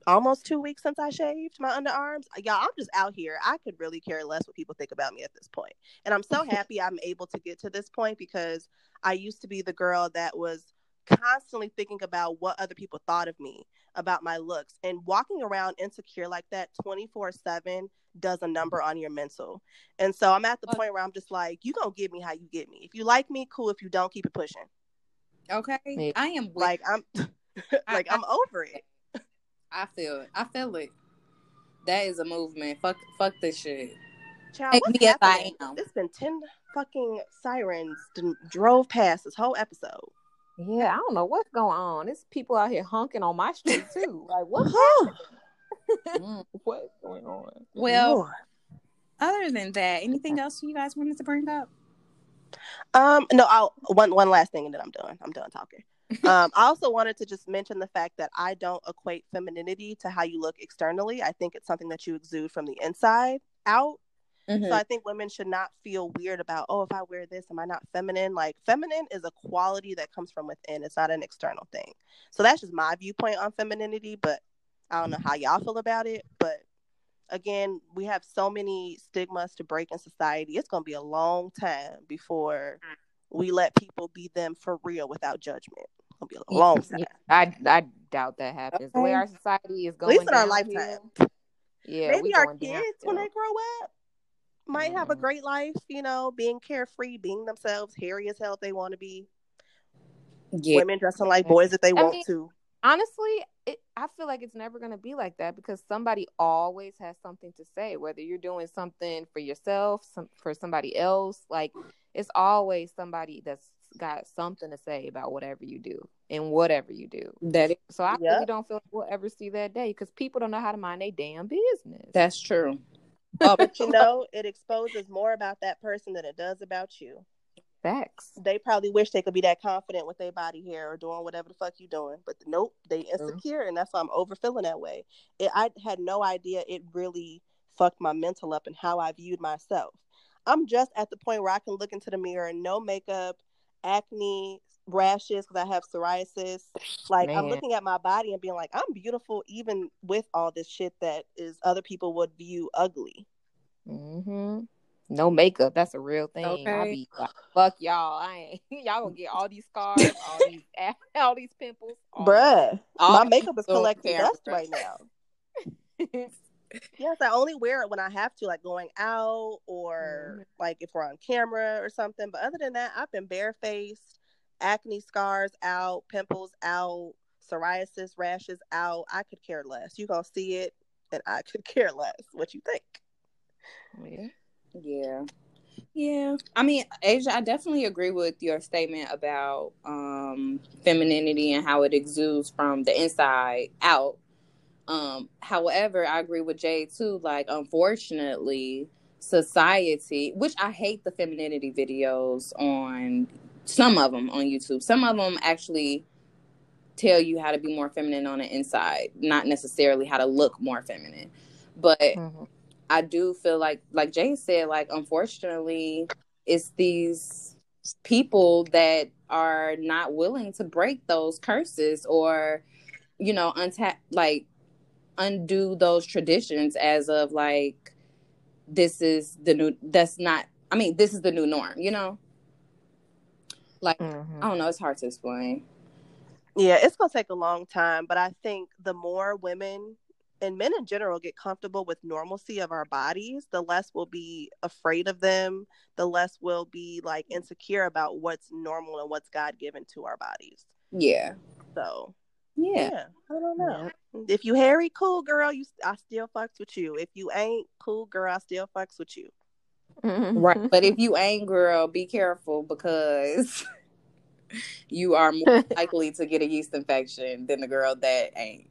almost two weeks since I shaved my underarms. Y'all, I'm just out here. I could really care less what people think about me at this point. And I'm so happy I'm able to get to this point because I used to be the girl that was constantly thinking about what other people thought of me, about my looks, and walking around insecure like that 24 7 does a number on your mental. And so I'm at the point where I'm just like, you gonna get me how you get me. If you like me, cool. If you don't, keep it pushing. Okay, Yeah. I am Like I'm, like I'm over it. I feel it. I feel it. That is a movement. Fuck, fuck this shit. Child, Take what's me as I happening? am. It's been ten fucking sirens d- drove past this whole episode. Yeah, I don't know what's going on. There's people out here honking on my street too. Like what? Mm. What's going on? Well, Lord. other than that, anything else you guys wanted to bring up? Um, no, I'll one one last thing and then I'm done. I'm done talking. um, I also wanted to just mention the fact that I don't equate femininity to how you look externally. I think it's something that you exude from the inside out. Mm-hmm. So I think women should not feel weird about, oh, if I wear this, am I not feminine? Like feminine is a quality that comes from within. It's not an external thing. So that's just my viewpoint on femininity, but I don't know how y'all feel about it. But again, we have so many stigmas to break in society. It's gonna be a long time before we let people be them for real without judgment. It's gonna be a long time. I I doubt that happens. The way our society is going, At least in our downhill, lifetime. Yeah, Maybe our going kids when they grow up might have a Mhm. great life, you know, being carefree, being themselves, hairy as hell if they want to be. Yeah, Women dressing like boys if they want mean- to. honestly, it, I feel like it's never going to be like that because somebody always has something to say. Whether you're doing something for yourself, some, for somebody else, like it's always somebody that's got something to say about whatever you do and whatever you do. that is, So I Yep. really don't feel like we'll ever see that day because people don't know how to mind their damn business. that's true. Oh, But you know, it exposes more about that person than it does about you. facts. They probably wish they could be that confident with their body hair or doing whatever the fuck you're doing. But nope, they insecure and that's why I'm over feeling that way. It, I had no idea it really fucked my mental up and how I viewed myself. I'm just at the point where I can look into the mirror, no makeup, acne, rashes because I have psoriasis. Like I'm looking at my body and being like, I'm beautiful even with all this shit that is other people would view ugly. Mm-hmm. No makeup. That's a real thing. I Okay. be like, fuck y'all. I ain't y'all gonna get all these scars, all these all these pimples. all Bruh, all my makeup is collecting dust right now. Yes, I only wear it when I have to, like going out or Mhm. like if we're on camera or something. But other than that, I've been barefaced, acne scars out, pimples out, psoriasis rashes out. I could care less. You gonna see it, and I could care less. What you think? yeah. Yeah. Yeah. I mean, Asia, I definitely agree with your statement about um femininity and how it exudes from the inside out. Um, however, I agree with Jay too. Like, unfortunately, society, which I hate the femininity videos on some of them on YouTube. Some of them actually tell you how to be more feminine on the inside, not necessarily how to look more feminine. But Mhm. I do feel like, like Jay said, like unfortunately, it's these people that are not willing to break those curses or, you know, untap like undo those traditions as of like this is the new. That's not. I mean, this is the new norm. You know, like Mhm. I don't know. It's hard to explain. Yeah, it's gonna take a long time, but I think the more women and men in general get comfortable with normalcy of our bodies, the less we'll be afraid of them, the less we'll be like insecure about what's normal and what's God given to our bodies. Yeah. So Yeah. yeah, I don't know. If you hairy, cool girl, you I still fucks with you. If you ain't cool girl, I still fucks with you. Right. But if you ain't girl, be careful because you are more likely to get a yeast infection than the girl that ain't.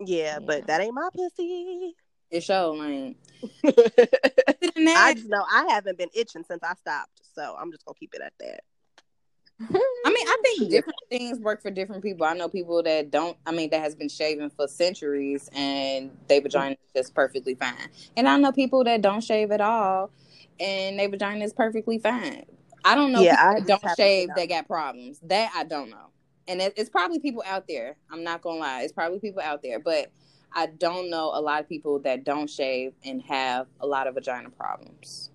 Yeah, Yeah. but that ain't my pussy. It sure ain't. I just know I haven't been itching since I stopped, so I'm just gonna keep it at that. I mean, I think different things work for different people. I know people that don't. I mean, that has been shaving for centuries and their vagina is just perfectly fine. And I know people that don't shave at all and their vagina is perfectly fine. I don't know Yeah, people I that don't shave know. that got problems. That I don't know. And it, it's probably people out there. I'm not gonna lie. It's probably people out there, but I don't know a lot of people that don't shave and have a lot of vagina problems.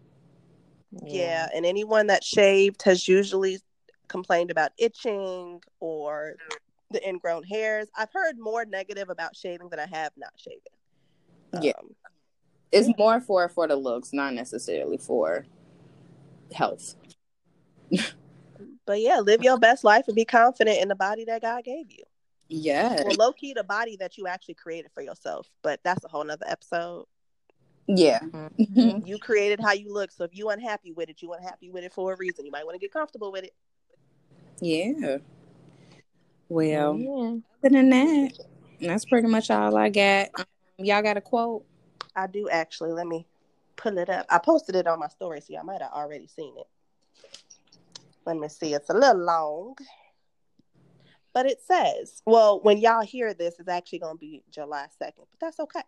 Yeah, and anyone that shaved has usually complained about itching or the ingrown hairs. I've heard more negative about shaving than I have not shaving. Yeah. Um, It's more for for the looks, not necessarily for health. but yeah, live your best life and be confident in the body that God gave you. Yeah. Well, low key, the body that you actually created for yourself. But that's a whole nother episode. Yeah. Mhm. You created how you look. So if you unhappy with it, you unhappy with it for a reason. You might want to get comfortable with it. yeah. Well, Yeah. other than that, that's pretty much all I got. Um, y'all got a quote? I do actually. Let me pull it up. I posted it on my story, so y'all might have already seen it. Let me see. It's a little long. But it says, well, when y'all hear this, it's actually going to be July 2nd, but that's okay.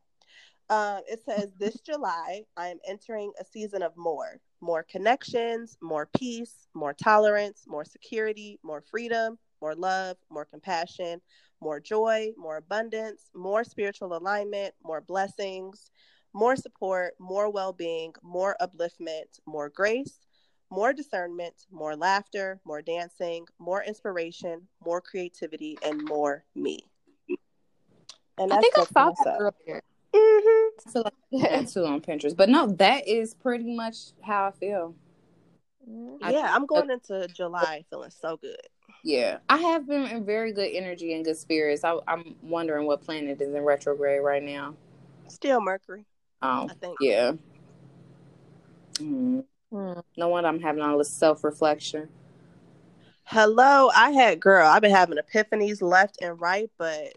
Um, it says, This July, I am entering a season of more more connections, more peace, more tolerance, more security, more freedom, more love, more compassion, more joy, more abundance, more spiritual alignment, more blessings, more support, more well being, more upliftment, more grace, more discernment, more laughter, more dancing, more inspiration, more creativity, and more me. And I think I saw that earlier. Mhm. I feel like I too on Pinterest. But no, that is pretty much how I feel. I- Yeah, I'm going into July feeling so good. Yeah. I have been in very good energy and good spirits. I, I'm wondering what planet is in retrograde right now. Still Mercury, Oh, I think. yeah. Mm. Mm. No wonder I'm having all this self reflection. Hello, I had girl. I've been having epiphanies left and right, but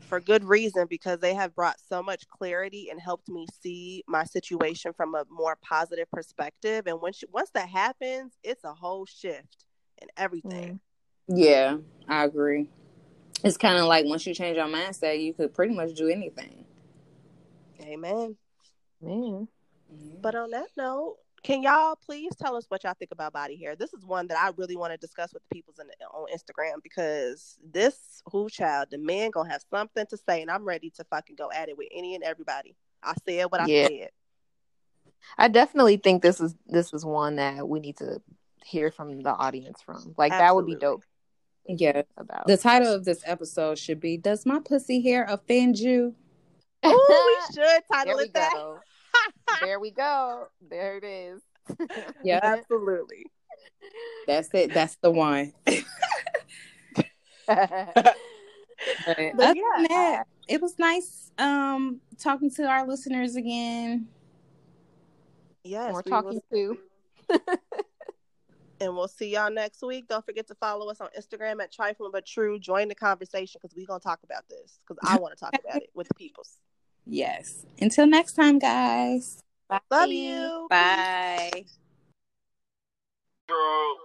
for good reason because they have brought so much clarity and helped me see my situation from a more positive perspective. And when once that happens, it's a whole shift in everything. Yeah, I agree. It's kind of like once you change your mindset, you could pretty much do anything. Amen. Man. But on that note, can y'all please tell us what y'all think about body hair? This is one that I really want to discuss with the peoples in on Instagram because this who child, the men gonna have something to say, and I'm ready to fucking go at it with any and everybody. I said what I Yeah. said. I definitely think this is this is one that we need to hear from the audience from. Like that would be dope Yeah. about. The title of this episode should be Does My Pussy Hair Offend You? Oh, we should title it that. there we go. There it is. Yeah. Absolutely. That's it. That's the one. But But other yeah, than that, it was nice um talking to our listeners again. Yes, More we talking will- to. and we'll see y'all next week. Don't forget to follow us on Instagram at Trifling But True. Join the conversation because we're gonna talk about this because I want to talk about it with the peoples. Yes. Until next time, guys. Love you. Bye. Girl.